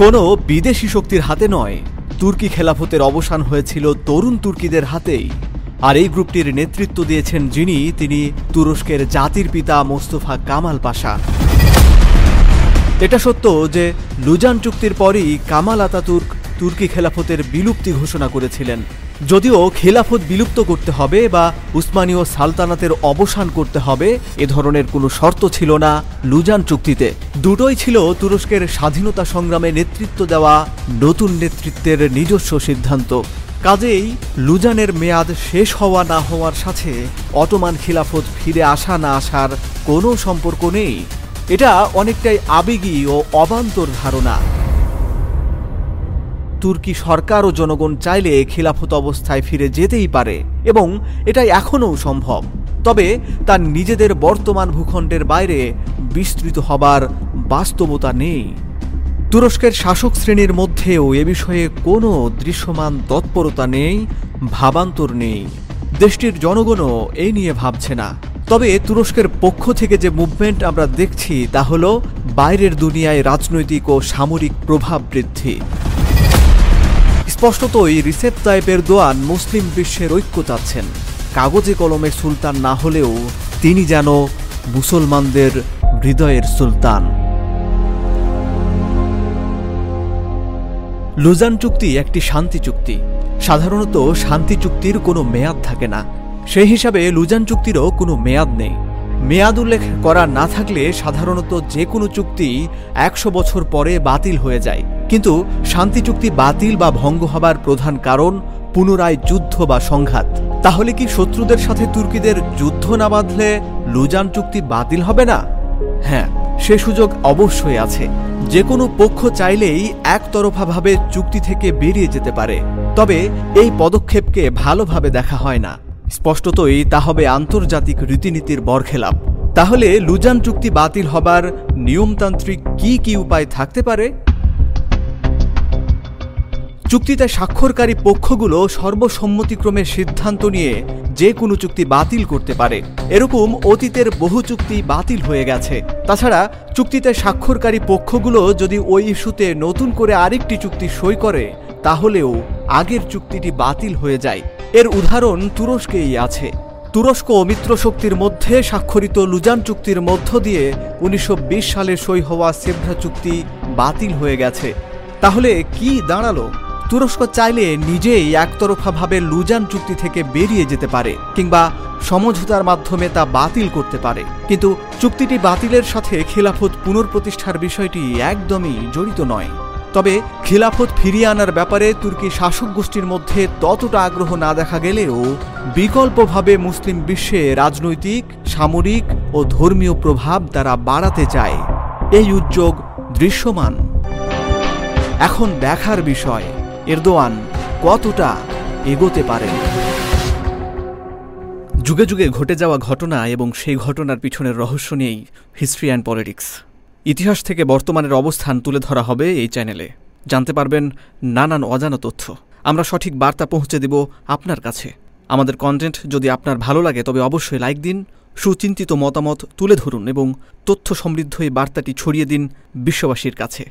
কোনো বিদেশি শক্তির হাতে নয়। তুর্কি খেলাফতের অবসান হয়েছিল তরুণ তুর্কিদের হাতেই। আর এই গ্রুপটির নেতৃত্ব দিয়েছেন যিনি, তিনি তুরস্কের জাতির পিতা মোস্তফা কামাল পাশা। এটা সত্য যে লুজান চুক্তির পরই কামাল আতাতুর্ক তুর্কি খেলাফতের বিলুপ্তি ঘোষণা করেছিলেন। যদিও খেলাফত বিলুপ্ত করতে হবে বা উসমানীয় সালতানাতের অবসান করতে হবে, এ ধরনের কোনো শর্ত ছিল না লুজান চুক্তিতে। দুটোই ছিল তুরস্কের স্বাধীনতা সংগ্রামে নেতৃত্ব দেওয়া নতুন নেতৃত্বের নিজস্ব সিদ্ধান্ত। কাজেই লুজানের মেয়াদ শেষ হওয়া না হওয়ার সাথে অটোমান খিলাফত ফিরে আসা না আসার কোনো সম্পর্ক নেই। এটা অনেকটাই আবেগী ও অবান্তর ধারণা। তুর্কি সরকার ও জনগণ চাইলে খিলাফত অবস্থায় ফিরে যেতেই পারে, এবং এটাই এখনও সম্ভব। তবে তার নিজেদের বর্তমান ভূখণ্ডের বাইরে বিস্তৃত হবার বাস্তবতা নেই। তুরস্কের শাসক শ্রেণির মধ্যেও এ বিষয়ে কোনো দৃশ্যমান তৎপরতা নেই, ভাবান্তর নেই। দেশটির জনগণও এই নিয়ে ভাবছে না। তবে তুরস্কের পক্ষ থেকে যে মুভমেন্ট আমরা দেখছি তা হল, বাইরের দুনিয়ায় রাজনৈতিক ও সামরিক প্রভাব বৃদ্ধি। স্পষ্টতই রিসেপ তাইপের দোয়ান মুসলিম বিশ্বের ঐক্য চাচ্ছেন। কাগজে কলমে সুলতান না হলেও তিনি যেন মুসলমানদের হৃদয়ের সুলতান। লুজান চুক্তি একটি শান্তি চুক্তি। সাধারণত শান্তি চুক্তির কোনো মেয়াদ থাকে না। সেই হিসাবে লুজান চুক্তিরও কোনো মেয়াদ নেই। মেয়াদ উল্লেখ করা না থাকলে সাধারণত যে কোনো চুক্তি একশো বছর পরে বাতিল হয়ে যায়। কিন্তু শান্তি চুক্তি বাতিল বা ভঙ্গ হবার প্রধান কারণ পুনরায় যুদ্ধ বা সংঘাত। তাহলে কি শত্রুদের সাথে তুর্কিদের যুদ্ধ না বাঁধলে লুজান চুক্তি বাতিল হবে না? হ্যাঁ সে সুযোগ অবশ্যই আছে। যে কোনো পক্ষ চাইলেই একতরফাভাবে চুক্তি থেকে বেরিয়ে যেতে পারে। তবে এই পদক্ষেপকে ভালোভাবে দেখা হয় না। স্পষ্টতই তা হবে আন্তর্জাতিক রীতিনীতির বরখেলাপ। তাহলে লুজান চুক্তি বাতিল হবার নিয়মতান্ত্রিক কি কি উপায় থাকতে পারে? চুক্তিতে স্বাক্ষরকারী পক্ষগুলো সর্বসম্মতিক্রমে সিদ্ধান্ত নিয়ে যে কোনো চুক্তি বাতিল করতে পারে। এরকম অতীতের বহু চুক্তি বাতিল হয়ে গেছে। তাছাড়া চুক্তিতে স্বাক্ষরকারী পক্ষগুলো যদি ওই ইস্যুতে নতুন করে আরেকটি চুক্তি সই করে, তাহলেও আগের চুক্তিটি বাতিল হয়ে যায়। এর উদাহরণ তুরস্কেই আছে। তুরস্ক ও মিত্রশক্তির মধ্যে স্বাক্ষরিত লুজান চুক্তির মধ্য দিয়ে উনিশশো বিশ সালে সই হওয়া সেভ্রা চুক্তি বাতিল হয়ে গেছে। তাহলে কি দাঁড়াল? তুরস্ক চাইলে নিজেই একতরফাভাবে লুজান চুক্তি থেকে বেরিয়ে যেতে পারে, কিংবা সমঝোতার মাধ্যমে তা বাতিল করতে পারে। কিন্তু চুক্তিটি বাতিলের সাথে খিলাফত পুনর্প্রতিষ্ঠার বিষয়টি একদমই জড়িত নয়। তবে খিলাফত ফিরিয়ে আনার ব্যাপারে তুর্কি শাসক গোষ্ঠীর মধ্যে ততটা আগ্রহ না দেখা গেলেও বিকল্পভাবে মুসলিম বিশ্বে রাজনৈতিক, সামরিক ও ধর্মীয় প্রভাব তারা বাড়াতে চায়। এই উদ্যোগ দৃশ্যমান। এখন দেখার বিষয়, এরদোয়ান কতটা এগোতে পারেন যুগে যুগে ঘটে যাওয়া ঘটনা এবং সেই ঘটনার পিছনের রহস্য নিয়েই হিস্ট্রি অ্যান্ড পলিটিক্স। ইতিহাস থেকে বর্তমানের অবস্থান তুলে ধরা হবে এই চ্যানেলে। জানতে পারবেন নানান অজানা তথ্য। আমরা সঠিক বার্তা পৌঁছে দেব আপনার কাছে। আমাদের কন্টেন্ট যদি আপনার ভালো লাগে, তবে অবশ্যই লাইক দিন, সুচিন্তিত মতামত তুলে ধরুন এবং তথ্য সমৃদ্ধ এই বার্তাটি ছড়িয়ে দিন বিশ্ববাসীর কাছে।